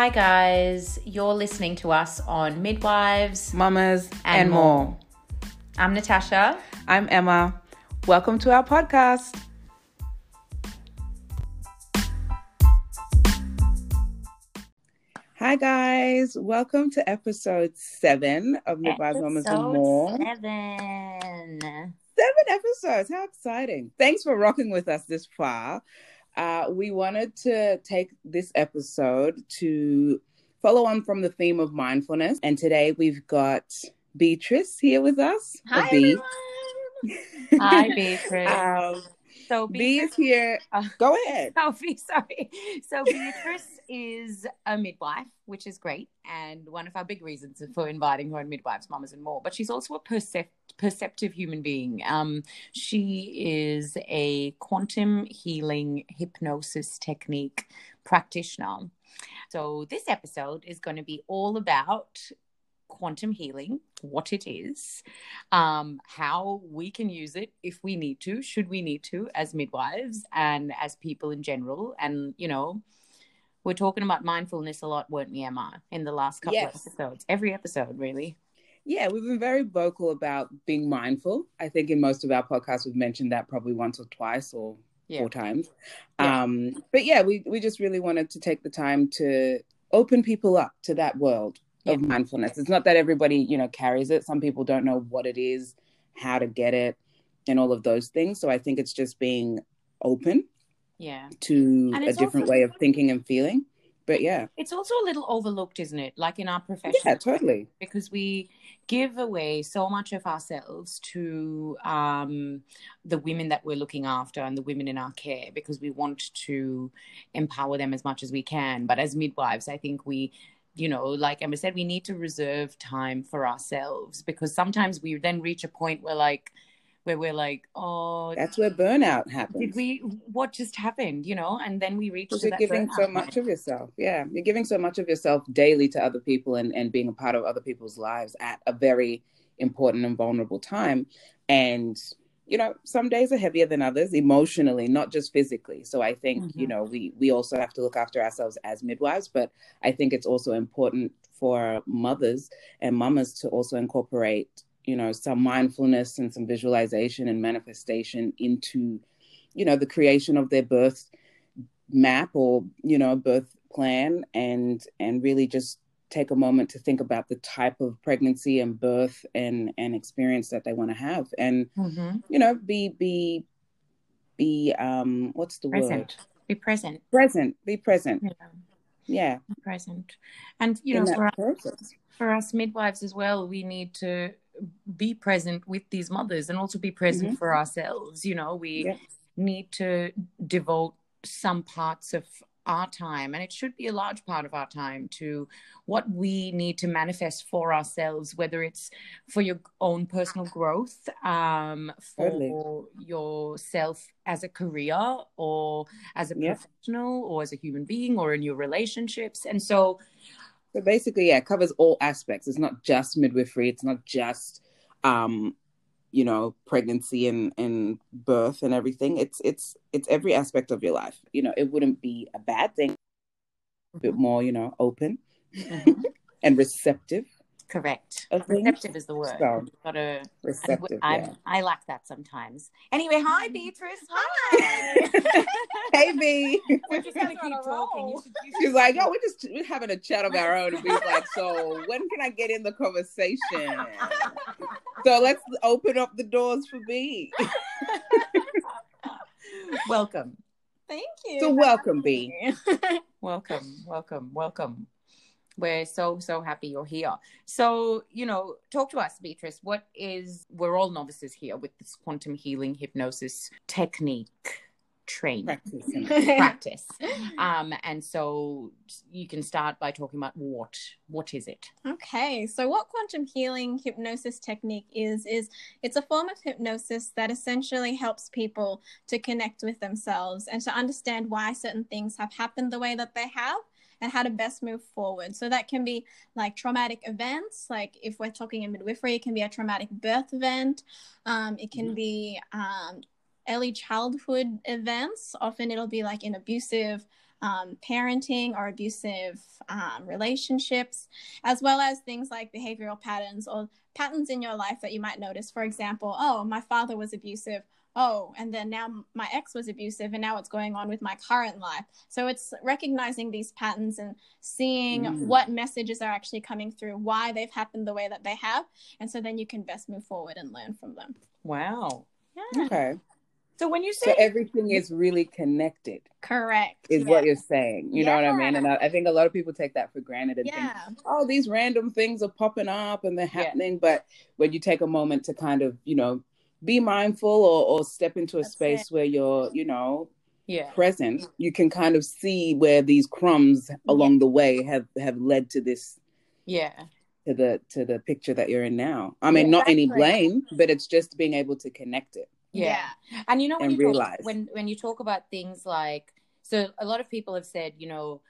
Hi, guys. You're listening to us on Midwives Mamas and, more. I'm Natasha. I'm Emma. Welcome to our podcast. Hi, guys. Welcome to episode seven of Midwives Mamas and More. Seven. Seven episodes. How exciting. Thanks for rocking with us this far. Uh, we wanted to take this episode to follow on from the theme of mindfulness. And today we've got Beatrice here with us. Hi, Bea. Hi, Beatrice. Um, so, Bea is here. Uh, Go ahead. Be- sorry. So Beatrice is a midwife, which is great, and one of our big reasons for inviting her on Midwives, Mamas, and More. But she's also a percept- perceptive human being. Um, she is a quantum healing hypnosis technique practitioner. So this episode is going to be all about quantum healing, what it is, um, how we can use it if we need to, should we need to, as midwives and as people in general. And, you know, we're talking about mindfulness a lot, weren't we, Emma, in the last couple Yes. of episodes? Every episode, really. Yeah, we've been very vocal about being mindful. I think in most of our podcasts, we've mentioned that probably once or twice or Yeah. four times. Yeah. Um, but yeah, we, we just really wanted to take the time to open people up to that world of mindfulness. It's not that everybody, you know, carries it. Some people don't know what it is, how to get it, and all of those things. So I think it's just being open Yeah. to a different also- way of thinking and feeling. But yeah, It's also a little overlooked, isn't it? Like in our profession. yeah, totally. because we give away so much of ourselves to um, the women that we're looking after and the women in our care because we want to empower them as much as we can. But as midwives, I think we, you know, like Emma said, we need to reserve time for ourselves because sometimes we then reach a point where, like, where we're like, oh, That's where burnout happens. did we? What just happened? You know, and then we reach you're giving so point. much of yourself. Yeah. You're giving so much of yourself daily to other people and, and being a part of other people's lives at a very important and vulnerable time. And, you know, some days are heavier than others emotionally, not just physically. So I think, you Mhm. know, we, we also have to look after ourselves as midwives, but I think it's also important for mothers and mamas to also incorporate, you know, some mindfulness and some visualization and manifestation into, you know, the creation of their birth map or you know birth plan and and really just take a moment to think about the type of pregnancy and birth and and experience that they want to have and Mhm. you know be be be um what's the word Be present. present be present Yeah. yeah Be present. And you in know, for us, for us midwives as well, we need to be present with these mothers and also be present for ourselves. You know, we Yeah. need to devote some parts of our time, and it should be a large part of our time, to what we need to manifest for ourselves, whether it's for your own personal growth, um, for Totally. yourself as a career or as a Yeah. professional or as a human being or in your relationships. And so, so basically yeah it covers all aspects it's not just midwifery it's not just um you know pregnancy and and birth and everything it's it's it's every aspect of your life. You know it wouldn't be a bad thing a bit more you know open Mhm. and receptive correct. of. Receptive is the word. So, got to. receptive I'm, yeah. I lack that sometimes. Anyway, hi Beatrice. Hi. hey Bea We're just gonna Guys are on keep talking. You should, you she's like oh we're just we're having a chat of our own and be like so when can i get in the conversation so let's open up the doors for Bea welcome, Thank you. so welcome Bea welcome, welcome, welcome. We're so so happy you're here. So you know, talk to us, Beatrice. What is? We're all novices here with this quantum healing hypnosis technique training. practicing practice. Um, and so you can start by talking about what what is it? Okay, so what quantum healing hypnosis technique is, is it's a form of hypnosis that essentially helps people to connect with themselves and to understand why certain things have happened the way that they have and how to best move forward. So that can be like traumatic events, like if we're talking in midwifery, it can be a traumatic birth event, um, it can Mhm. be um, early childhood events. Often it'll be like an abusive um, parenting or abusive um, relationships, as well as things like behavioral patterns or patterns in your life that you might notice. For example, oh, my father was abusive oh, and then now my ex was abusive, and now what's going on with my current life. So it's recognizing these patterns and seeing mm. what messages are actually coming through, why they've happened the way that they have. And so then you can best move forward and learn from them. Wow. Yeah. Okay. So when you say so everything is really connected, correct, is yeah. what you're saying. You yeah. know what I mean? And I, I, think a lot of people take that for granted and yeah. think, oh, these random things are popping up and they're happening. But when you take a moment to kind of, you know, be mindful or, or step into a That's space it. where you're, you know, yeah. present, you can kind of see where these crumbs along the way have have led to this. Yeah. To the to the picture that you're in now. I mean, not exactly. any blame, but it's just being able to connect it. Yeah. yeah. And you know when you realize. talk, when when you talk about things like so a lot of people have said, you know,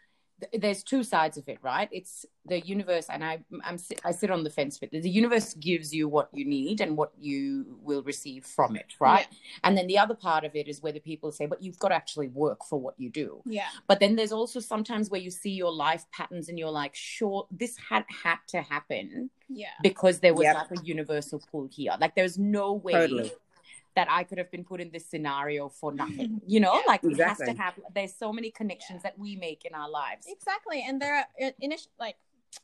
there's two sides of it, right? It's the universe, and I I'm I sit on the fence with it. The universe gives you what you need and what you will receive from it, right? Yeah. And then the other part of it is where the people say, but you've got to actually work for what you do. Yeah. But then there's also sometimes where you see your life patterns and you're like, sure, this had had to happen. Yeah. Because there was yep. like a universal pull here. Like there's no way totally that I could have been put in this scenario for nothing. You know, like exactly. it has to have. There's so many connections yeah. that we make in our lives. Exactly, and there are initially like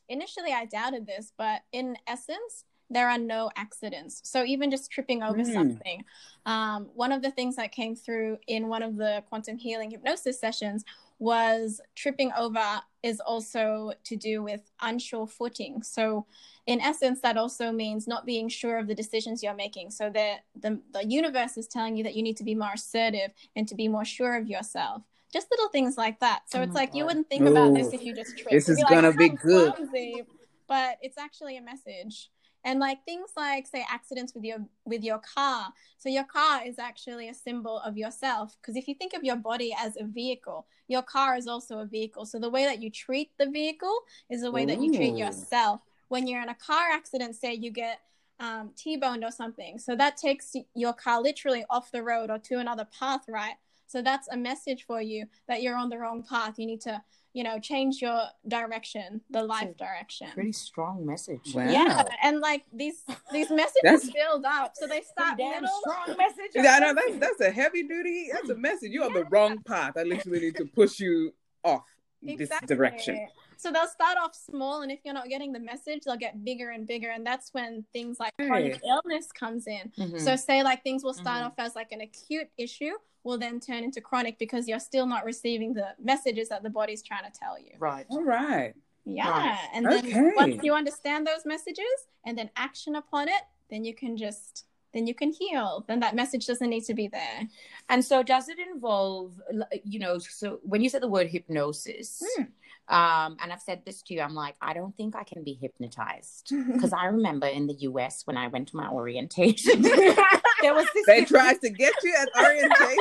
initially I doubted this, but in essence, there are no accidents. So even just tripping over mm. something, um, one of the things that came through in one of the quantum healing hypnosis sessions was tripping over is also to do with unsure footing. So in essence, that also means not being sure of the decisions you're making. So that the, the universe is telling you that you need to be more assertive and to be more sure of yourself. Just little things like that. So oh it's like God. you wouldn't think Ooh, about this if you just tripped. This is gonna be good. Clumsy, but it's actually a message and like things like say accidents with your with your car. So your car is actually a symbol of yourself because if you think of your body as a vehicle your car is also a vehicle. So the way that you treat the vehicle is the way Ooh. that you treat yourself. When you're in a car accident say you get um, t-boned or something so that takes your car literally off the road or to another path right? So that's a message for you that you're on the wrong path. You need to you know change your direction the life direction. pretty strong message. Wow. yeah and like these these messages build up so they start damn little strong message. Yeah no that's that's a heavy duty that's a message. You're yeah. on the wrong path. I literally need to push you off exactly. this direction so they'll start off small and if you're not getting the message they'll get bigger and bigger and that's when things like chronic illness comes in mm-hmm. so say like things will start mm-hmm. off as like an acute issue will then turn into chronic because you're still not receiving the messages that the body's trying to tell you. Right. All right. Yeah. Right. And then okay. once you understand those messages and then action upon it, then you can just then you can heal. Then that message doesn't need to be there. And so does it involve you know, so when you said the word hypnosis, mm. Um, and I've said this to you. I'm like, I don't think I can be hypnotized because I remember in the US when I went to my orientation, there was this. They tried to get you at orientation.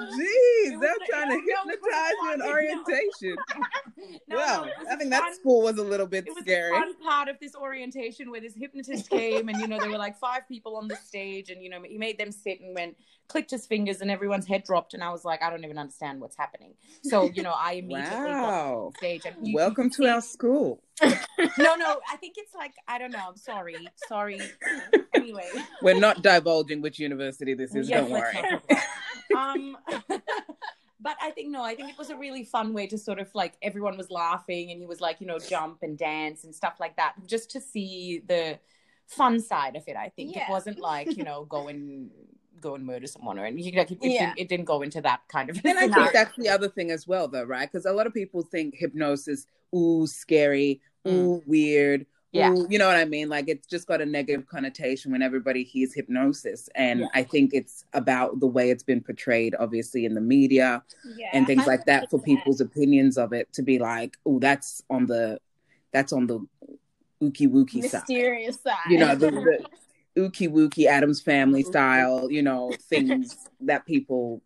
Jeez, they're trying to hypnotize you in orientation. no, well, no, I think fun, that school was a little bit it was scary. Fun part of this orientation where this hypnotist came, and you know there were like five people on the stage, and you know he made them sit and went clicked his fingers and everyone's head dropped and I was like, I don't even understand what's happening. So, you know, I immediately wow. stage and you, Welcome you to our school. No, no, I think it's like I don't know. I'm sorry. Sorry. Anyway. We're not divulging which university this is, yes, don't worry. um but I think no, I think it was a really fun way to sort of like everyone was laughing and he was like, you know, jump and dance and stuff like that. Just to see the fun side of it, I think. Yeah. It wasn't like, you know, going go and murder someone or anything. Like, it, it, yeah. didn't, it didn't go into that kind of. And I think that's the other thing as well, though, right? Because a lot of people think hypnosis, ooh, scary, mm. ooh, weird. Yeah. Ooh, you know what I mean? Like it's just got a negative connotation when everybody hears hypnosis. And yeah. I think it's about the way it's been portrayed, obviously, in the media yeah, and things 100%. like that for people's opinions of it to be like, oh, that's on the that's on the ookie wookie side. Mysterious side. You know, the, the, ookie wookie Addams family style, you know, things that people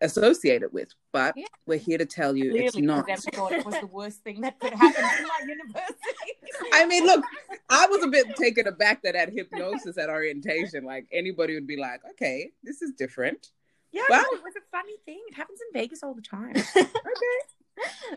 associate it with. But yeah. we're here to tell you Clearly, it's not. thought it was the worst thing that could happen in my university. I mean, look, I was a bit taken aback that at hypnosis at orientation, like anybody would be like, okay, this is different. Yeah, Well- no, it was a funny thing. It happens in Vegas all the time.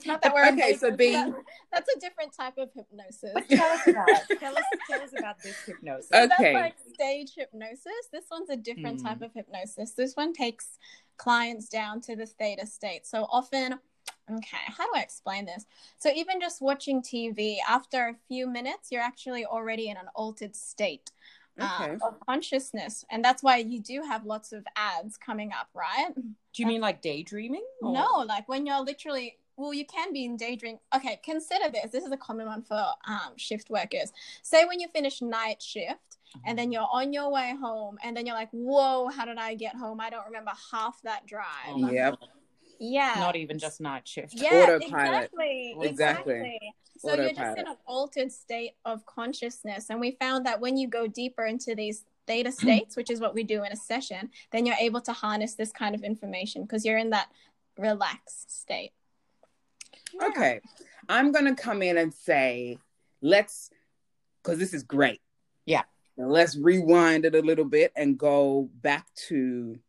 Not that we're Okay, so Vegas, being- that- that's a different type of hypnosis. But tell us about. Tell us, tell us about this hypnosis. So Okay. that's like stage hypnosis. This one's a different Hmm. type of hypnosis. This one takes clients down to the theta state. So often, okay, how do I explain this? So even just watching TV, after a few minutes, you're actually already in an altered state. uh, of consciousness, and that's why you do have lots of ads coming up, right? Do you mean like daydreaming? or- No, like when you're literally well, you can be in daydream. Okay, consider this. This is a common one for um, shift workers. Say when you finish night shift and then you're on your way home, and then you're like, "Whoa, how did I get home? I don't remember half that drive." Oh, Yep. yeah, Not even just night shift. yeah, Autopilot. exactly, Exactly. exactly. So you're just in an altered state of consciousness, and we found that when you go deeper into these theta states, which is what we do in a session, then you're able to harness this kind of information because you're in that relaxed state. Okay. I'm going to come in and say, let's, because this is great. Yeah. Let's rewind it a little bit and go back to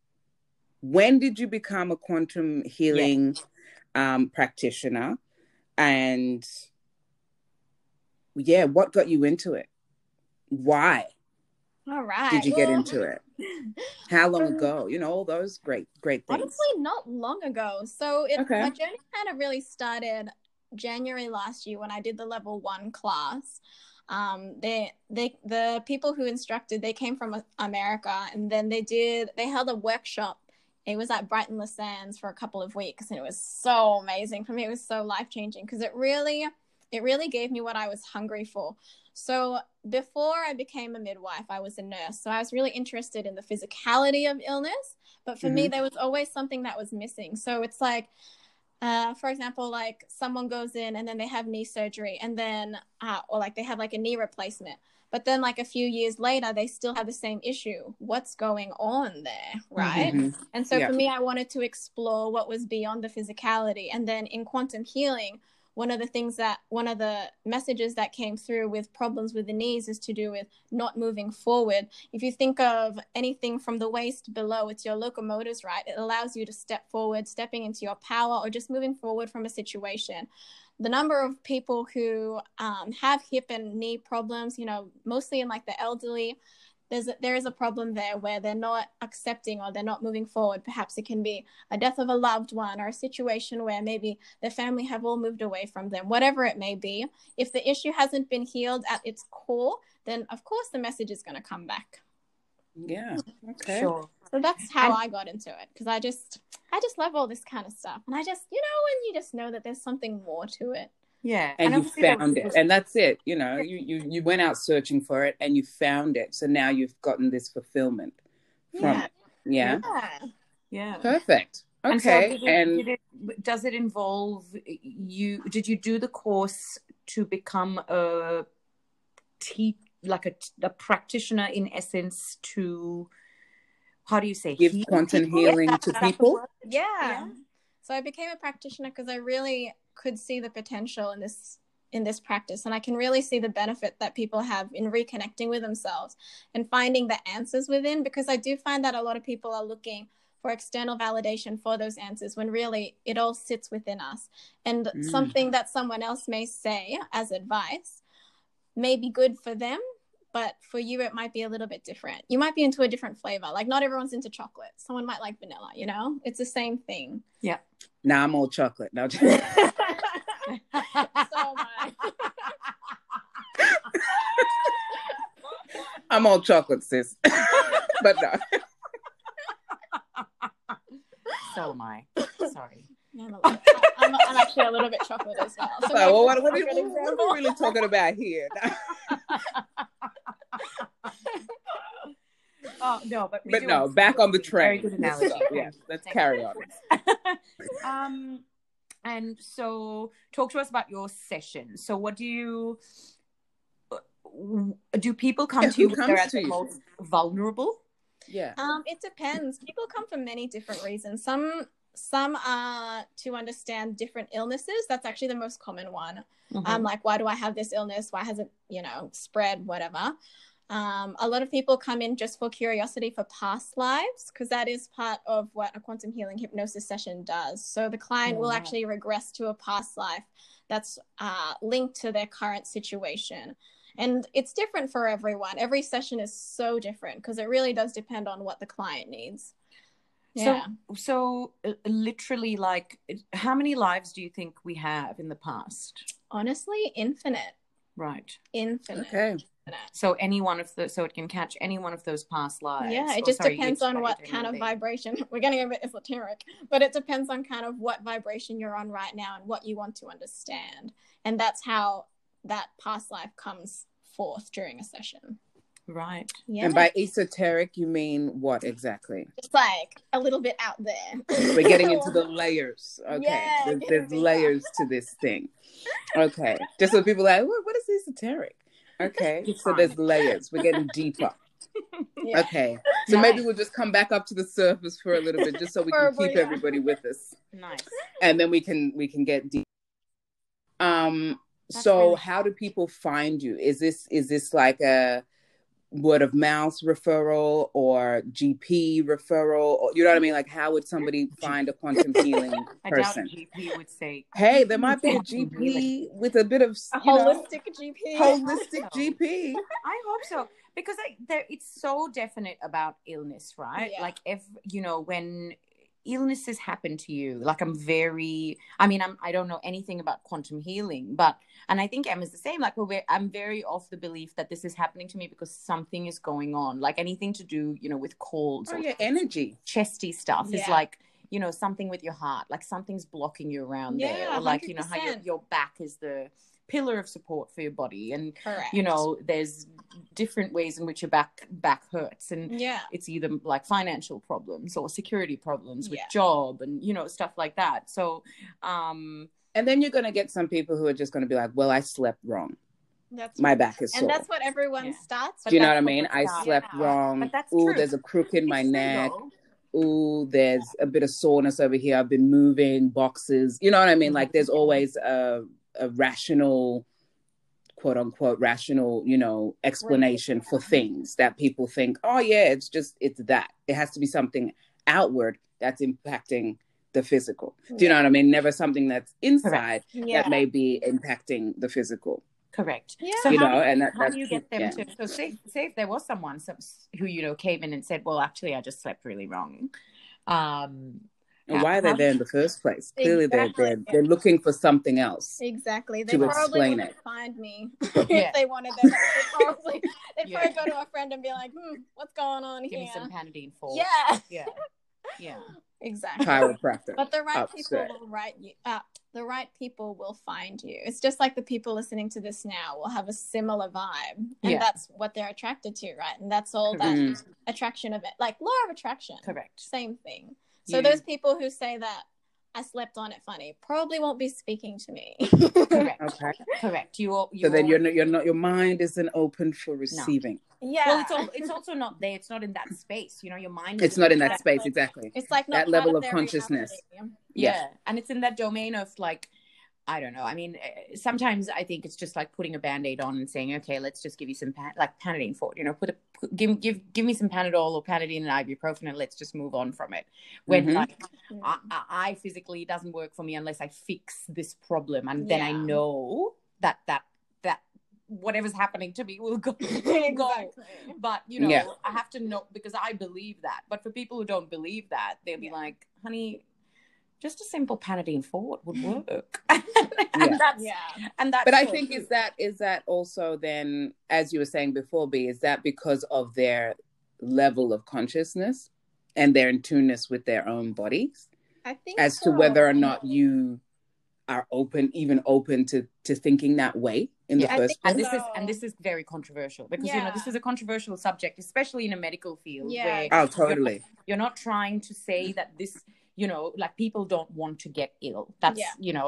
when did you become a quantum healing um, practitioner? And yeah, what got you into it? Why All right. did you get into it? How long Um, ago? You know, all those great, great things. Honestly, not long ago. So it, Okay. my journey kind of really started January last year when I did the level one class. Um, they, they, the people who instructed, they came from America, and then they did, they held a workshop. It was at Brighton-Le-Sands for a couple of weeks, and it was so amazing for me. It was so life changing because it really, it really gave me what I was hungry for. So before I became a midwife, I was a nurse. So I was really interested in the physicality of illness. But for me, there was always something that was missing. So it's like, uh, for example, like someone goes in and then they have knee surgery, and then, uh, or like they have like a knee replacement. But then, like a few years later, they still have the same issue. What's going on there? Right. Mhm. And so Yeah. for me, I wanted to explore what was beyond the physicality. And then in quantum healing, one of the things that one of the messages that came through with problems with the knees is to do with not moving forward. If you think of anything from the waist below, it's your locomotors, right? It allows you to step forward, stepping into your power, or just moving forward from a situation. The number of people who um, have hip and knee problems, you know, mostly in like the elderly, there's a, there is a problem there where they're not accepting or they're not moving forward. Perhaps it can be a death of a loved one or a situation where maybe the family have all moved away from them, whatever it may be. If the issue hasn't been healed at its core, then of course the message is going to come back. Yeah. Okay. Sure. So that's how And- I got into it because I just I just love all this kind of stuff, and I just you know when you just know that there's something more to it. Yeah. and, you found it and that's it you know you, you you went out searching for it and you found it so now you've gotten this fulfillment from Yeah. it yeah Yeah. Yeah. perfect And so okay did it- and, did it, does it involve you? Did you do the course to become a te- like a, a practitioner in essence to how do you say give heal quantum healing Is to people? Yeah. Yeah. So I became a practitioner because I really could see the potential in this in this practice. And I can really see the benefit that people have in reconnecting with themselves and finding the answers within because I do find that a lot of people are looking for external validation for those answers when really it all sits within us. And Mm. something that someone else may say as advice may be good for them but for you it might be a little bit different. You might be into a different flavor. Like not everyone's into chocolate. Someone might like vanilla you know? It's the same thing. Yeah. now i'm all chocolate. Now so am I. i'm all chocolate sis but no so am I. Sorry. I'm, a- I'm, I'm actually a little bit chocolate as well. So so well, what, what, are we, what are we really talking about here Oh no, but we but do no back on the Very train good analogy. go. yeah let's Thank carry you. on um, and so talk to us about your session. So, what do you do? People come Yeah, to you when they're at the most vulnerable. yeah Um, it depends. People come for many different reasons. Some some are to understand different illnesses. That's actually the most common one. Mm-hmm. Um, like why do I have this illness? Why has it, you know, spread? Whatever. Um, a lot of people come in just for curiosity for past lives because that is part of what a quantum healing hypnosis session does. So the client will actually regress to a past life that's uh, linked to their current situation. And it's different for everyone. Every session is so different because it really does depend on what the client needs. Yeah. So, so uh, literally, like, how many lives do you think we have in the past? Honestly, infinite. Right. Infinite. Okay. So any one of the so it can catch any one of those past lives. Yeah, it or, just sorry, depends on what kind of vibration. We're getting a bit esoteric, but it depends on kind of what vibration you're on right now and what you want to understand. And that's how that past life comes forth during a session. Right. Yeah. And by esoteric, you mean what exactly? It's like a little bit out there. We're getting into the layers. Okay. Yeah, there's, there's deeper. layers to this thing. Okay. Just so people are like, what, what is esoteric? Okay. So there's layers. We're getting deeper. Yeah. Okay. So Nice. maybe we'll just come back up to the surface for a little bit just so we For a can keep yeah. everybody with us. Nice. And then we can we can get deep. Um That's so really- how do people find you? Is this is this like a word of mouth referral or GP referral? Or, you know what I mean? Like how would somebody find a quantum healing I doubt person? GP would say Hey, there might be a Quantum GP with a bit of A you know, holistic GP. holistic So- GP. I hope so because I, there, it's so definite about illness, right? Yeah. Like if you know when illnesses happen to you, like I'm very. I mean, I'm. I don't know anything about quantum healing, but and I think Emma's the same. Like we're, I'm very off the belief that this is happening to me because something is going on. Like anything to do, you know, with colds Oh, or your energy. chesty stuff is like you know something with your heart like something's blocking you around there Yeah, or like you know how your, your back is the pillar of support for your body and Correct. you know there's different ways in which your back back hurts and Yeah. it's either like financial problems or security problems with Yeah. job and you know stuff like that so um And then you're gonna get some people who are just gonna be like, Well, I slept wrong. That's My back is sore. and that's what everyone Yeah. starts. Do you know what I mean? I slept Yeah. wrong. But that's Ooh, true. there's a crook in my it's neck. though. Ooh, there's a bit of soreness over here. I've been moving boxes. You know what I mean? Like there's always a, a rational, quote unquote, rational, you know, explanation for things that people think, oh yeah, it's just it's that. It has to be something outward that's impacting the physical. Do you know what I mean? Never something that's inside Yeah. that may be impacting the physical. correct Yeah. so You how know, do, and that- how do you get them yeah. to so say say if there was someone who you know came in and said well actually i just slept really wrong um And why are they there in the first place? Clearly, they're, they're they're looking for something else. Exactly. They to probably explain wouldn't it. find me Yeah. if they wanted them. They'd probably, they'd Yeah. probably go to a friend and be like, hmm, what's going on give here? me some Panadeine for yeah. yeah yeah Exactly. Chiropractor. But the right people will write you uh, the right people will find you. It's just like the people listening to this now will have a similar vibe. And Yeah. that's what they're attracted to, right? And that's all that Mhm. attraction of it like law of attraction. correct Same thing. So You- those people who say that I slept on it funny probably won't be speaking to me. correct Okay. correct you all you So then all- you're not, you're not your mind isn't open for receiving. yeah. well it's all, it's also not there it's not in that space you know your mind It's isn't in that Exactly. space exactly. It's like not that level of their consciousness. yeah. Yeah. and it's in that domain of like i don't know i mean eh, sometimes i think it's just like putting a band-aid on and saying okay let's just give you some pan- like Panadeine for it you know put a put, give give give me some panadol or Panadeine and ibuprofen and let's just move on from it when Mhm. like Yeah. I, I I physically it doesn't work for me unless i fix this problem and then i know that that that whatever's happening to me will go, will go but you know Yeah. i have to know because i believe that but for people who don't believe that they'll be Yeah. like honey just a simple Panadeine Forte would mm-hmm. work Yeah. and that's Yeah. and that's But I think true. is that is that also then, as you were saying before, Bea, is that because of their level of consciousness and their in tuneness with their own bodies, I think as to whether or not you are open, even open to to thinking that way in Yeah, the I first think and place. this is and this is very controversial because you know this is a controversial subject especially in a medical field Yeah. where Oh, totally. you're not trying to say that this you know like people don't want to get ill that's Yeah. you know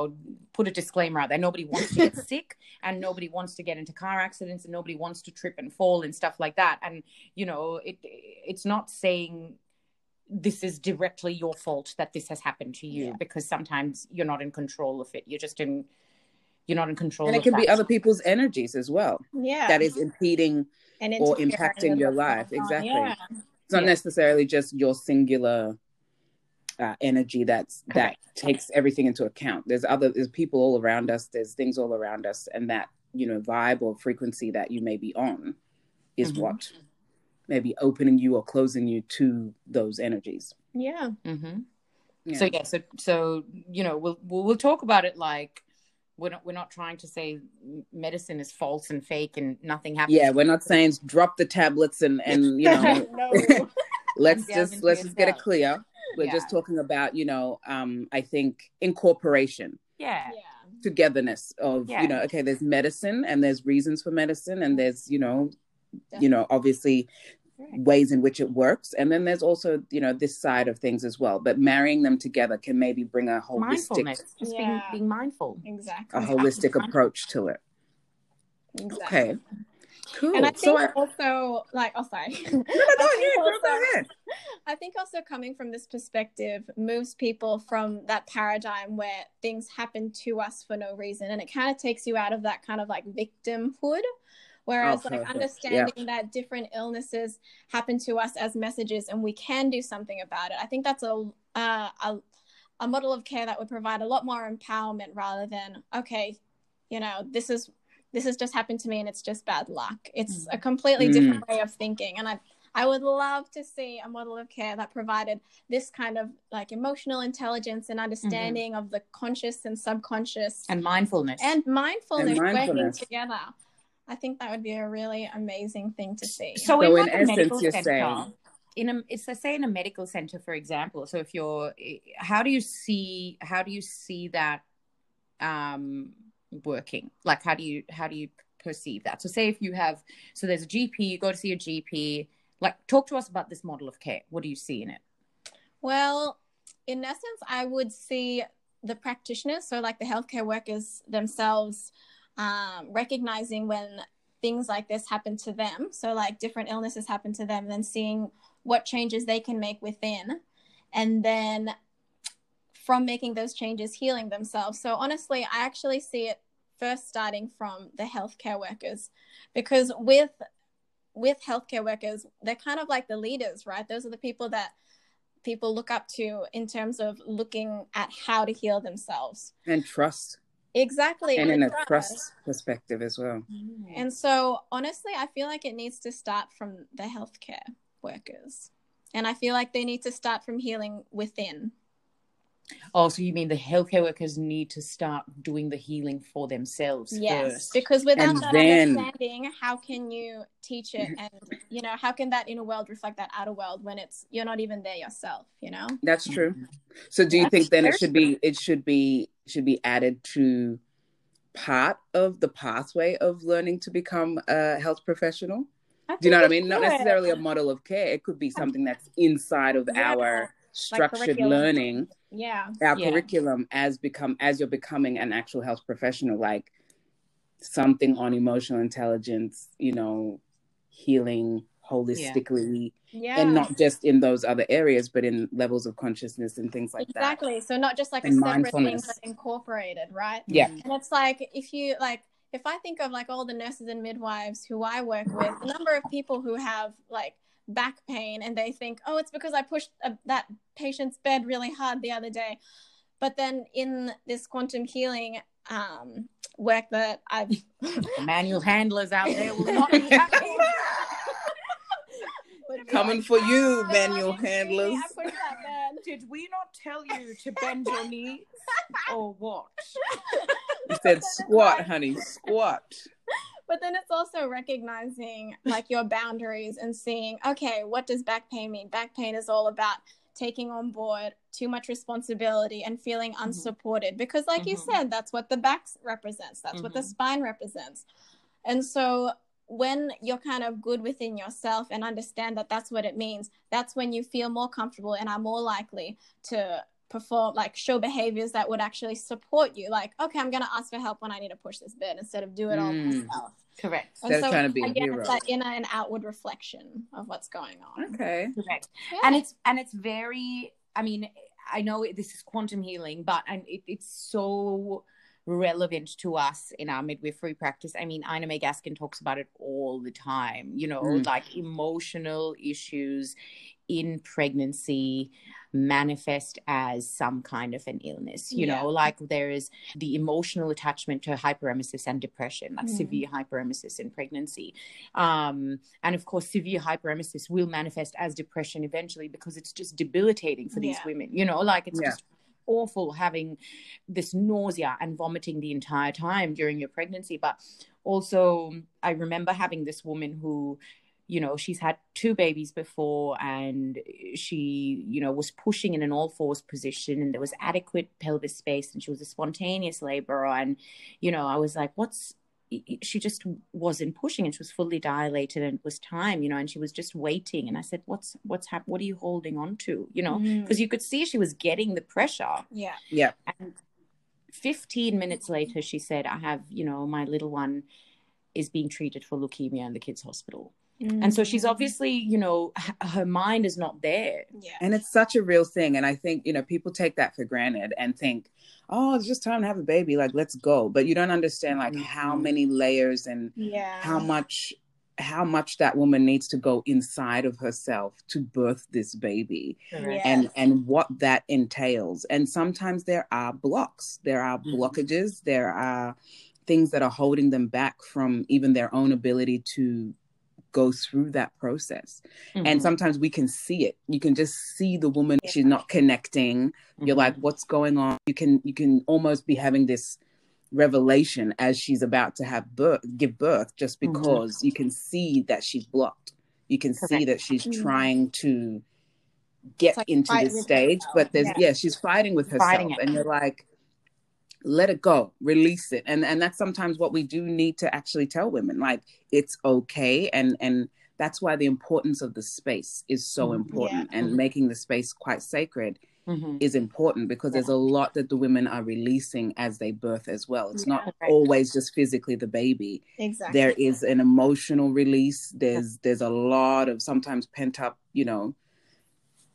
put a disclaimer out there nobody wants to get sick and nobody wants to get into car accidents and nobody wants to trip and fall and stuff like that and you know it it's not saying this is directly your fault that this has happened to you Yeah. because sometimes you're not in control of it you're just in you're not in control. and it of can be other people's energies as well Yeah. that is impeding and or impacting your life. Exactly. Yeah. it's not Yeah. necessarily just your singular uh, energy that's Correct. that takes everything into account there's other there's people all around us there's things all around us and that you know vibe or frequency that you may be on is Mhm. what may be opening you or closing you to those energies Yeah. Mm-hmm. yeah. So yeah, so so you know we'll we'll, we'll talk about it like we're not we're not trying to say medicine is false and fake and nothing happens. yeah we're not saying drop the tablets and and you know no. let's just let's just get it clear we're Yeah. just talking about you know um i think incorporation yeah, Yeah. togetherness of Yeah. you know okay there's medicine and there's reasons for medicine and there's you know you know obviously Right. ways in which it works and then there's also you know this side of things as well but marrying them together can maybe bring a holistic mindfulness, just being Yeah. being mindful. Exactly. a holistic approach to it exactly. okay cool And I think so I, also, like, oh, sorry. no, no, girl, go also-. I think also coming from this perspective moves people from that paradigm where things happen to us for no reason. And it kind of takes you out of that kind of like victimhood. Whereas, Oh, like, understanding that different illnesses happen to us as messages and we can do something about it. I think that's a, uh, a, a model of care that would provide a lot more empowerment rather than, okay, you know, this is. This has just happened to me and it's just bad luck. It's a completely Mm. different way of thinking. And I I would love to see a model of care that provided this kind of like emotional intelligence and understanding of the conscious and subconscious and mindfulness. and mindfulness, And working together. I think that would be a really amazing thing to see. so, So in, in like a essence, medical you're center, saying- in a it's let's say in a medical center, for example. So if you're, how do you see how do you see that um, working? Like how do you how do you perceive that? So say if you have so there's a GP, you go to see a GP. Like talk to us about this model of care. What do you see in it? Well, in essence, I would see the practitioners, so like the healthcare workers themselves, um, recognizing when things like this happen to them. So, like different illnesses happen to them, then seeing what changes they can make within. And then from making those changes, healing themselves. So, honestly, I actually see it first starting from the healthcare workers because with with healthcare workers they're kind of like the leaders right those are the people that people look up to in terms of looking at how to heal themselves. and trust Exactly. and in a trust. trust perspective as well mm-hmm. And so, honestly, I feel like it needs to start from the healthcare workers. And I feel like they need to start from healing within. Oh, so you mean the healthcare workers need to start doing the healing for themselves Yes. first? Because without And that then- understanding, how can you teach it? Mm-hmm. And, you know, how can that inner world reflect that outer world when it's, you're not even there yourself, you know? that's true mm-hmm. so do you That's think then it should be it should be should be added to part of the pathway of learning to become a health professional Do you know what I mean? Not it necessarily a model of care. It could be something that's inside of Yeah, our structured curriculum. learning, Yeah. our Yeah. curriculum as become as you're becoming an actual health professional, like something on emotional intelligence, you know, healing holistically, Yeah. and not just in those other areas, but in levels of consciousness and things like that. exactly. So, not just like a And separate thing, but incorporated, right? Yeah. And it's like if you like if I think of like all the nurses and midwives who I work with, the number of people who have like back pain and they think, "Oh, it's because I pushed a, that patient's bed really hard the other day." But then in this quantum healing um, work that I've The manual handlers out there will not be happy. Coming like, for you, "Ah, manual it's handlers." I pushed that bed. Did we not tell you to bend your knees or what? You said squat, honey, squat. But then it's also recognizing like your boundaries and seeing okay what does back pain mean back pain is all about taking on board too much responsibility and feeling unsupported because like you Mhm. said that's what the back represents that's what the Mhm. spine represents and so when you're kind of good within yourself and understand that that's what it means that's when you feel more comfortable and are more likely to perform like show behaviors that would actually support you like okay i'm going to ask for help when i need to push this bit instead of do it all Mm. myself Correct. and Instead of trying to be a again, hero. it's that inner and outward reflection of what's going on. Okay. Correct. Yeah. And it's and it's very. I mean, I know this is quantum healing, but and it, it's so relevant to us in our midwifery practice. I mean, Ina May Gaskin talks about it all the time, you know, mm. like emotional issues in pregnancy manifest as some kind of an illness you yeah. know like there is the emotional attachment to hyperemesis and depression like mm. severe hyperemesis in pregnancy um, and of course severe hyperemesis will manifest as depression eventually because it's just debilitating for these women you know like it's yeah. just awful having this nausea and vomiting the entire time during your pregnancy. But also i remember having this woman who you know she's had two babies before and she you know was pushing in an all fours position and there was adequate pelvis space and she was a spontaneous laborer. And you know i was like what's she just wasn't pushing and she was fully dilated and it was time you know and she was just waiting. And i said what's what's happening what are you holding on to? You know because mm. you could see she was getting the pressure. Yeah. Yeah. And 15 minutes later she said i have you know my little one is being treated for leukemia in the kids hospital Mm-hmm. And so she's mm. obviously, you know, her mind is not there. Yeah. And it's such a real thing. And I think, you know, people take that for granted and think, oh, it's just time to have a baby. Like, let's go. But you don't understand, like, mm-hmm. how many layers and yeah. how much how much that woman needs to go inside of herself to birth this baby yes. and and what that entails and sometimes there are blocks there are mm-hmm. blockages there are things that are holding them back from even their own ability to go through that process. Mm-hmm. And sometimes we can see it. You can just see the woman yeah. she's not connecting. Mm-hmm. You're like what's going on? You can you can almost be having this revelation as she's about to have birth give birth just mm-hmm. because mm-hmm. you can see that she's blocked. You can Correct. see that she's mm-hmm. trying to get like into this stage, herself. but there's yeah. yeah. she's fighting with herself fighting and you're like let it go release it and and that's sometimes what we do need to actually tell women like it's okay and and that's why the importance of the space is so mm-hmm. important yeah. and mm-hmm. making the space quite sacred mm-hmm. is important because yeah. there's a lot that the women are releasing as they birth as well it's yeah, not right. always just physically the baby exactly there is an emotional release there's there's a lot of sometimes pent up you know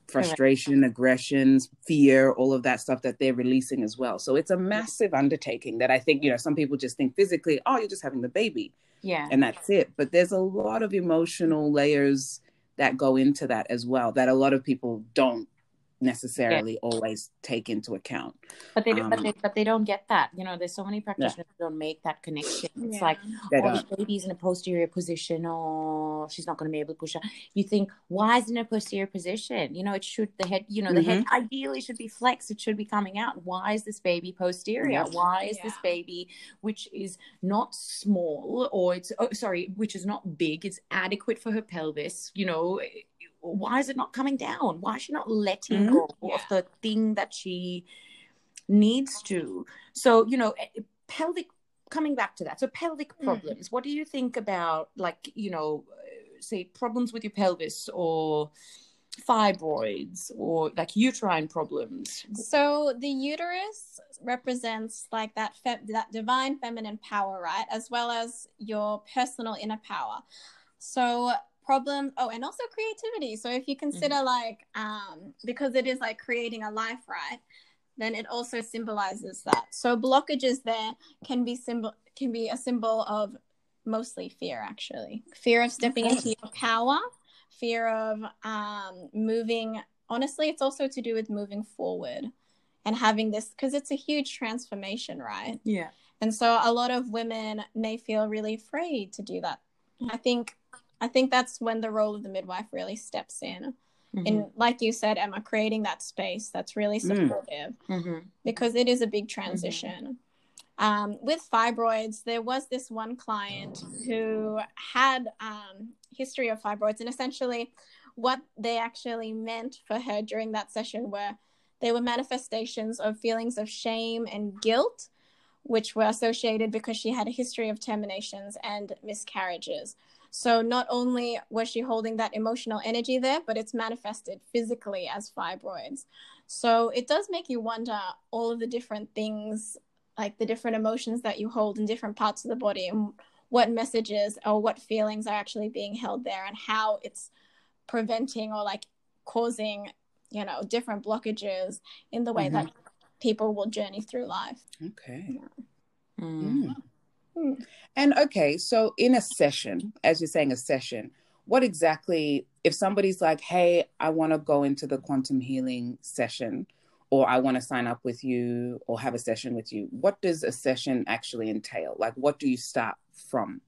frustration, aggressions, fear, all of that stuff that they're releasing as well. So it's a massive undertaking that I think, you know, some people just think physically, oh, you're just having the baby. Yeah. And that's it. But there's a lot of emotional layers that go into that as well that a lot of people don't necessarily yeah. always take into account. But they, um, but they but they don't get that. You know, there's so many practitioners yeah. don't make that connection. It's yeah. like, oh, the baby's in a posterior position, or oh, she's not going to be able to push her. You think, why is it in a posterior position? You know, it should the head. You know, the mm-hmm. head ideally should be flexed. It should be coming out. Why is this baby posterior? Why is this baby, which is not small, or it's oh, sorry, which is not big, it's adequate for her pelvis. You know why is it not coming down? Why is she not letting mm-hmm. go yeah. of the thing that she needs to? So, you know, eh, pelvic, coming back to that. So, pelvic mm. problems, mm. what do you think about, like, you know, say problems with your pelvis or fibroids or like uterine problems? So, the uterus represents like that fe- that divine feminine power, right? As well as your personal inner power. So problem oh and also creativity. So if you consider mm-hmm. like um because it is like creating a life right then it also symbolizes that. So blockages there can be symbol can be a symbol of mostly fear actually. Fear of stepping okay. into your power fear of um moving. Honestly it's also to do with moving forward and having this because it's a huge transformation right? Yeah. And so a lot of women may feel really afraid to do that. I think I think that's when the role of the midwife really steps in. Mm-hmm. And like you said, Emma, creating that space that's really mm. supportive mm-hmm. because it is a big transition. Mm-hmm. Um, with fibroids, there was this one client who had um, history of fibroids, and essentially, what they actually meant for her during that session were they were manifestations of feelings of shame and guilt, which were associated because she had a history of terminations and miscarriages. So not only was she holding that emotional energy there, but it's manifested physically as fibroids. So it does make you wonder all of the different things, like the different emotions that you hold in different parts of the body and what messages or what feelings are actually being held there and how it's preventing or like causing, you know, different blockages in the way mm-hmm. that people will journey through life. Okay. Yeah. Mm. And okay, so in a session, as you're saying, a session, what exactly, if somebody's like, hey, I want to go into the quantum healing session, or I want to sign up with you or have a session with you, what does a session actually entail? Like, what do you start from?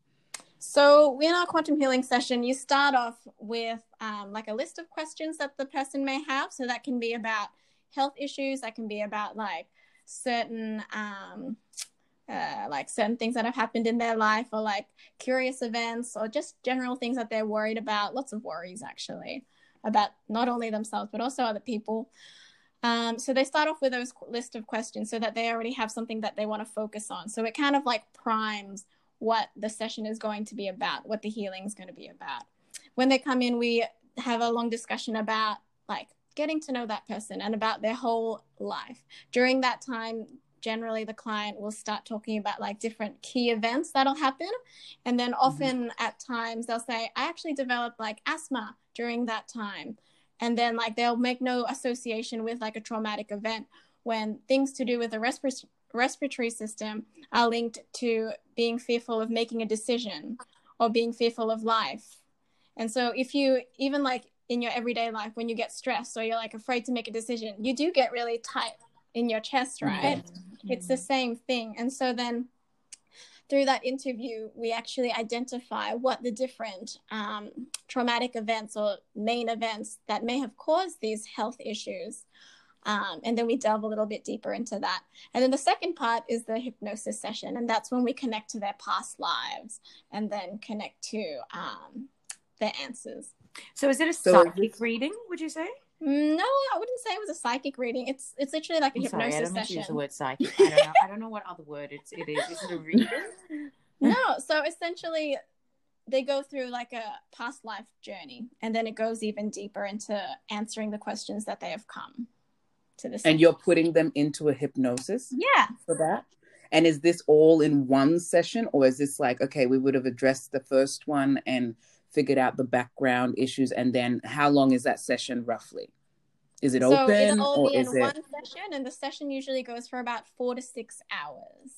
So, in our quantum healing session, you start off with um, like a list of questions that the person may have. So, that can be about health issues, that can be about like certain um, uh, like certain things that have happened in their life or like curious events or just general things that they're worried about. Lots of worries actually about not only themselves but also other people. Um, so they start off with those list of questions so that they already have something that they want to focus on. So it kind of like primes what the session is going to be about what the healing is going to be about. When they come in we have a long discussion about like getting to know that person and about their whole life. During that time generally the client will start talking about like different key events that'll happen and then mm-hmm. often mm-hmm. at times they'll say i actually developed like asthma during that time and then like they'll make no association with like a traumatic event when things to do with the respir- respiratory system are linked to being fearful of making a decision or being fearful of life and so if you even like in your everyday life when you get stressed or you're like afraid to make a decision you do get really tight in your chest right mm-hmm it's the same thing. And so then through that interview, we actually identify what the different um, traumatic events or main events that may have caused these health issues. Um, and then we delve a little bit deeper into that. And then the second part is the hypnosis session. And that's when we connect to their past lives and then connect to um, their answers. So is it a psychic so, reading, would you say? Mm, no, I wouldn't say it was a psychic reading. It's it's literally like a I'm hypnosis sorry, I don't session. Use the word psychic. I don't know. I don't know what other word it's, it is. Is it a reading? no. So essentially, they go through like a past life journey, and then it goes even deeper into answering the questions that they have come to this. And you're putting them into a hypnosis. Yeah. For that. And is this all in one session, or is this like okay, we would have addressed the first one and figured out the background issues, and then how long is that session roughly? Is it so open it'll or is in it one session, and the session usually goes for about four to six hours.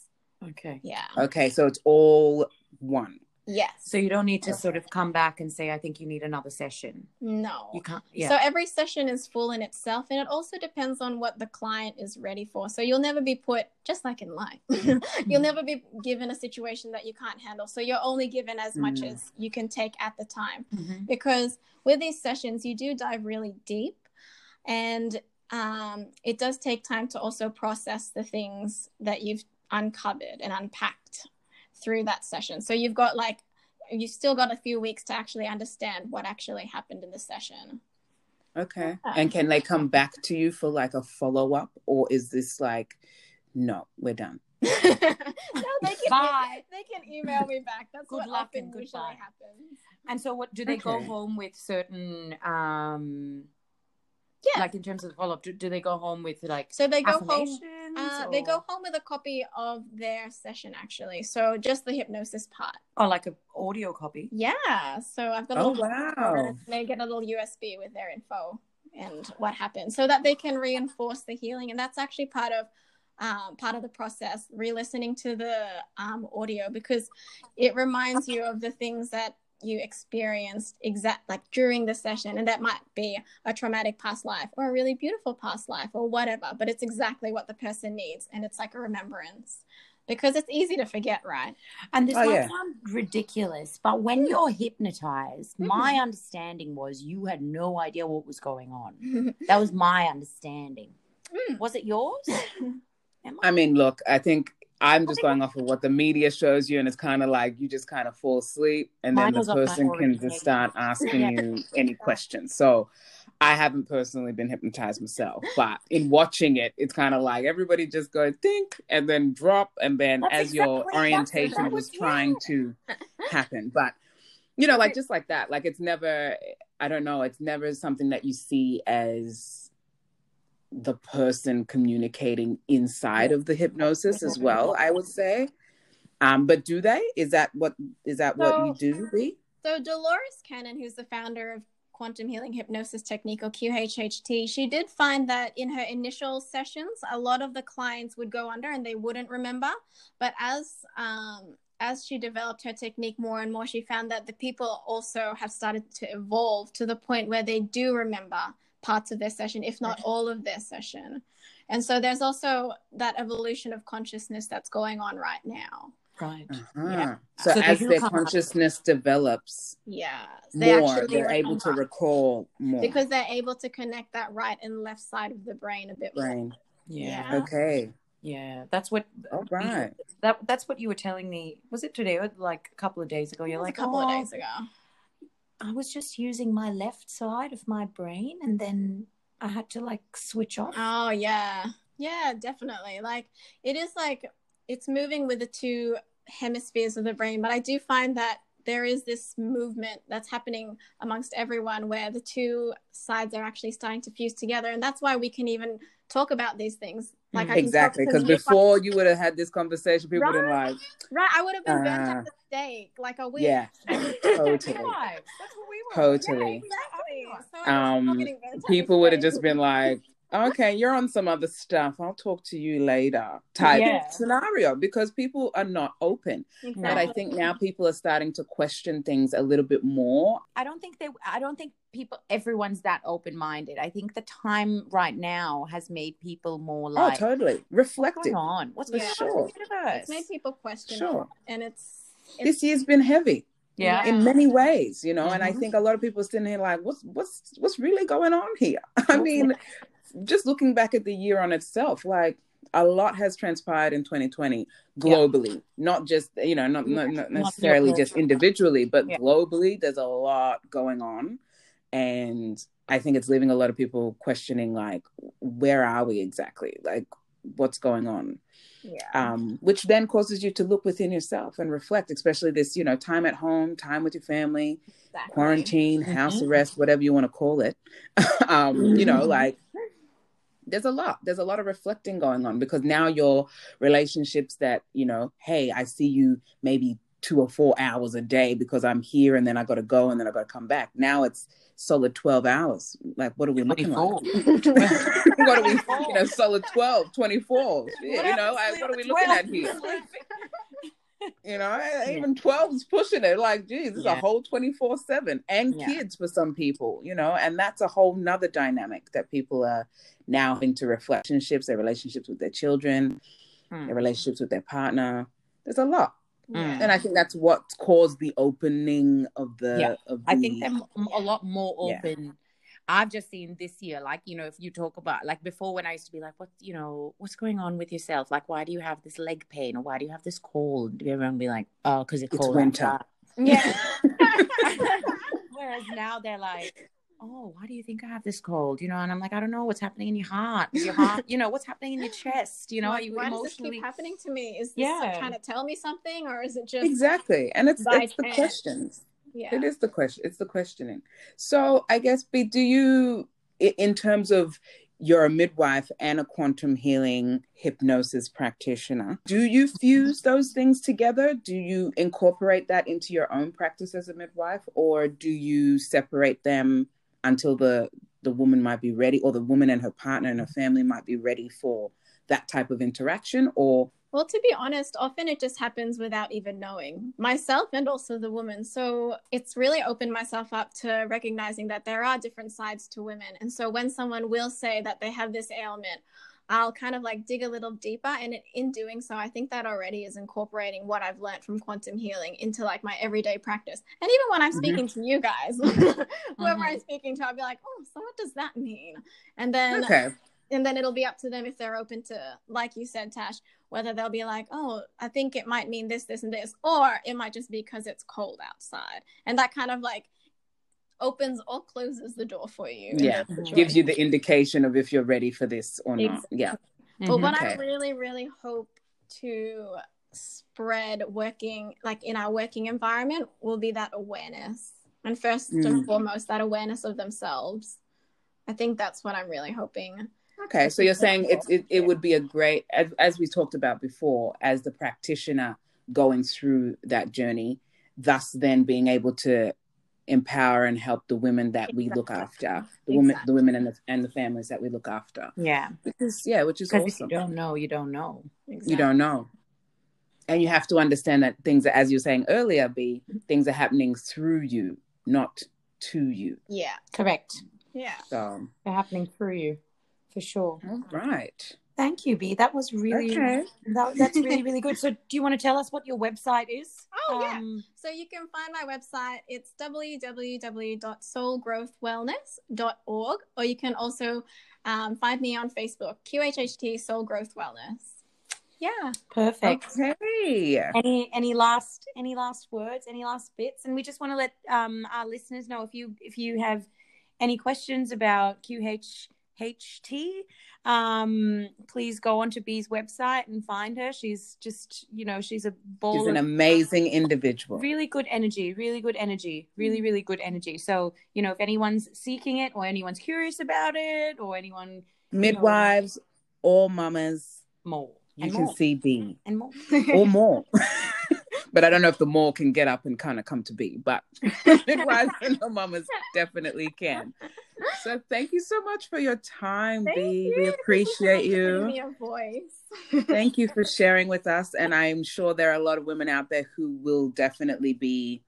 Okay. Yeah. Okay, so it's all one. Yes. So you don't need to sort of come back and say, I think you need another session. No. You can't. Yeah. So every session is full in itself. And it also depends on what the client is ready for. So you'll never be put, just like in life, you'll never be given a situation that you can't handle. So you're only given as much mm. as you can take at the time. Mm-hmm. Because with these sessions, you do dive really deep. And um, it does take time to also process the things that you've uncovered and unpacked through that session. So you've got like you still got a few weeks to actually understand what actually happened in the session. Okay. Um, and can they come back to you for like a follow up or is this like no, we're done? no, they can Bye. they can email me back. That's good what luck often and usually happens. And so what do they okay. go home with certain um yeah. Like in terms of the follow up, do, do, they go home with like so they go home? Uh, they go home with a copy of their session actually. So just the hypnosis part. Oh, like an audio copy. Yeah. So I've got. A oh wow! They get a little USB with their info and what happened, so that they can reinforce the healing, and that's actually part of. Um, part of the process, re-listening to the um, audio because it reminds you of the things that you experienced exact like during the session and that might be a traumatic past life or a really beautiful past life or whatever but it's exactly what the person needs and it's like a remembrance because it's easy to forget right and this oh, might yeah. sound ridiculous but when you're hypnotized mm-hmm. my understanding was you had no idea what was going on that was my understanding mm. was it yours I? I mean look i think I'm just going off of what the media shows you, and it's kind of like you just kind of fall asleep, and then the person can just start asking you any questions. So I haven't personally been hypnotized myself, but in watching it, it's kind of like everybody just goes think and then drop, and then that's as exactly, your orientation was trying to happen. But you know, like just like that, like it's never, I don't know, it's never something that you see as the person communicating inside of the hypnosis as well i would say um, but do they is that what is that so, what you do Lee? so dolores cannon who's the founder of quantum healing hypnosis technique or QHHT, she did find that in her initial sessions, a lot of the clients would go under and they wouldn't remember. But as um, as she developed her technique more and more, she found that the people also have started to evolve to the point where they do remember parts of their session, if not all of their session. And so there's also that evolution of consciousness that's going on right now. Right. Uh-huh. Yeah. So, So as their come up. consciousness develops Yeah. more, they're able to remember recall more. because they're able to connect that right and left side of the brain a bit more. brain. Yeah. Yeah. Okay. Yeah. That's what All right. that that's what you were telling me. Was it today or like a couple of days ago? It You're like a couple "Oh, of days ago. I was just using my left side of my brain and then I had to like switch off. Oh yeah. Yeah, definitely. Like it is like it's moving with the two hemispheres of the brain, but I do find that there is this movement that's happening amongst everyone where the two sides are actually starting to fuse together and that's why we can even talk about these things. Like I Exactly. Because before you would have had this conversation, people would have Right. like, right, I would have been burnt at the stake like a week. yeah, totally. That's what we were. Totally. Exactly. So Um, I'm getting burnt at people would have just been like, okay, you're on some other stuff. I'll talk to you later type Yeah. scenario because people are not open. But I think now people are starting to question things a little bit more. I don't think they I don't think people everyone's that open minded. I think the time right now has made people more like oh, totally. what's Reflective. going on? What's For going on sure. the universe? it's made people question Sure. it, and it's, it's This year's been heavy. yeah. in many ways, you know, and I Mhm. think a lot of people are sitting here like, what's what's what's really going on here? I mean, just looking back at the year on itself, like a lot has transpired in 2020 globally, not just you know, not not, not necessarily local. just individually, but Yeah. globally. There's a lot going on, and I think it's leaving a lot of people questioning, like, where are we exactly? Like, what's going on? yeah. um, which then causes you to look within yourself and reflect, especially this, you know, time at home, time with your family, Exactly. quarantine, house Mhm. arrest, whatever you want to call it. um, You know, Mhm. like there's a lot. There's a lot of reflecting going on because now your relationships that, you know, hey, I see you maybe two or four hours a day because I'm here and then I got to go and then I got to come back. Now it's solid 12 hours. Like, what are we looking like? what are we, you know, solid 12, 24. Shit, you know, like, what are we looking at here? You know, even 12 is pushing it. Like, geez, it's is a whole 24 7 and Yeah. kids for some people, you know, and that's a whole nother dynamic that people are now having to reflect relationships, their relationships with their children, Hmm. their relationships with their partner. There's a lot. Yeah. And I think that's what caused the opening of the. Yeah. Of I think they're a lot more Yeah. open. I've just seen this year, like, you know, if you talk about, like, before when I used to be like, what, you know, what's going on with yourself? Like, why do you have this leg pain or why do you have this cold? Everyone be like, oh, because it's It's cold. winter. outside." Yeah. Whereas now they're like, oh, why do you think I have this cold? You know, and I'm like, I don't know what's happening in your heart. Your heart, you know, what's happening in your chest? You know, are you why does this keep happening to me? Is this Yeah. trying to tell me something, or is it just exactly. And it's, it's the chance? questions. Yeah. It is the question. It's the questioning. So I guess, Bea, do you, in terms of you're a midwife and a quantum healing hypnosis practitioner, do you fuse those things together? Do you incorporate that into your own practice as a midwife, or do you separate them until the the woman might be ready, or the woman and her partner and her family might be ready for that type of interaction, or Well, to be honest, often it just happens without even knowing myself and also the woman. So it's really opened myself up to recognizing that there are different sides to women. And so when someone will say that they have this ailment, I'll kind of like dig a little deeper. And in doing so, I think that already is incorporating what I've learned from quantum healing into like my everyday practice. And even when I'm speaking to you guys, whoever Mhm. I'm speaking to, I'll be like, oh, so what does that mean? And then okay, and then it'll be up to them if they're open to like you said tash whether they'll be like oh i think it might mean this this and this or it might just be because it's cold outside and that kind of like opens or closes the door for you Yeah. gives you the indication of if you're ready for this or not. Exactly. Yeah. but Mhm. what Okay. i really really hope to spread working like in our working environment will be that awareness and first Mm. and foremost that awareness of themselves i think that's what i'm really hoping Okay, so you're saying it's, it, it would be a great, as, as we talked about before, as the practitioner going through that journey, thus then being able to empower and help the women that we look after, the women, the women and the and the families that we look after. Yeah, because yeah, which is because awesome. you don't know, you don't know. You don't know, and you have to understand that things, are, as you were saying earlier, Bea things are happening through you, not to you. Yeah. Correct. Yeah. So They're happening through you, for sure. all right. Thank you, Bea. That was really Okay. that, that's really really good. So, do you want to tell us what your website is? Oh, yeah. Um, So you can find my website. It's www.soulgrowthwellness.org, or you can also um, find me on Facebook, QHHT Soul Growth Wellness. Yeah. Perfect. Okay. Any any last any last words? Any last bits? And we just want to let um, our listeners know if you if you have any questions about QHHT, um, please go onto Bea's website and find her. She's just you know she's a ball She's an amazing individual. really good energy really good energy really really good energy so you know if anyone's seeking it or anyone's curious about it or anyone Midwives or mamas, more you can more see Bea and more or more. but I don't know if the more can get up and kind of come to Bea, but midwives and the mamas definitely can. So thank you so much for your time, Thank Bea. you. We Thank you so appreciate you. me a voice. Thank you for sharing with us. And I'm sure there are a lot of women out there who will definitely be,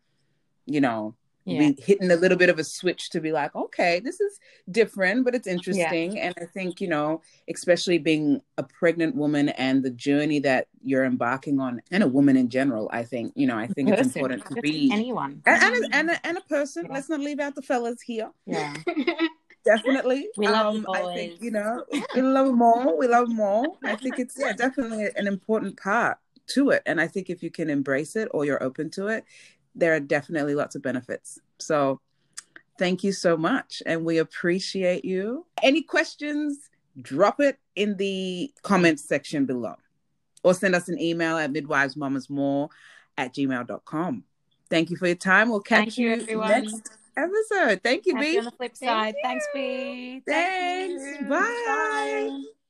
you know, yeah be hitting a little bit of a switch to be like, okay, this is different, but it's interesting. And I think, you know, especially being a pregnant woman and the journey that you're embarking on, and a woman in general, I think, you know, I think it's important to be. anyone and, and, a, and, a, and a person. Yeah. Let's not leave out the fellas here. yeah Definitely. We love you um, I think, you know, we love them all. We love them all. I think it's, yeah, definitely an important part to it. And I think if you can embrace it or you're open to it, there are definitely lots of benefits. So thank you so much. And we appreciate you. Any questions, drop it in the comments section below or send us an email at midwivesmamasmore at gmail.com. Thank you for your time. We'll catch Thank you, you everyone. next episode. Thank you, Catch Bea. on the flip Thank side you. thanks Bea Thanks. you. Bye.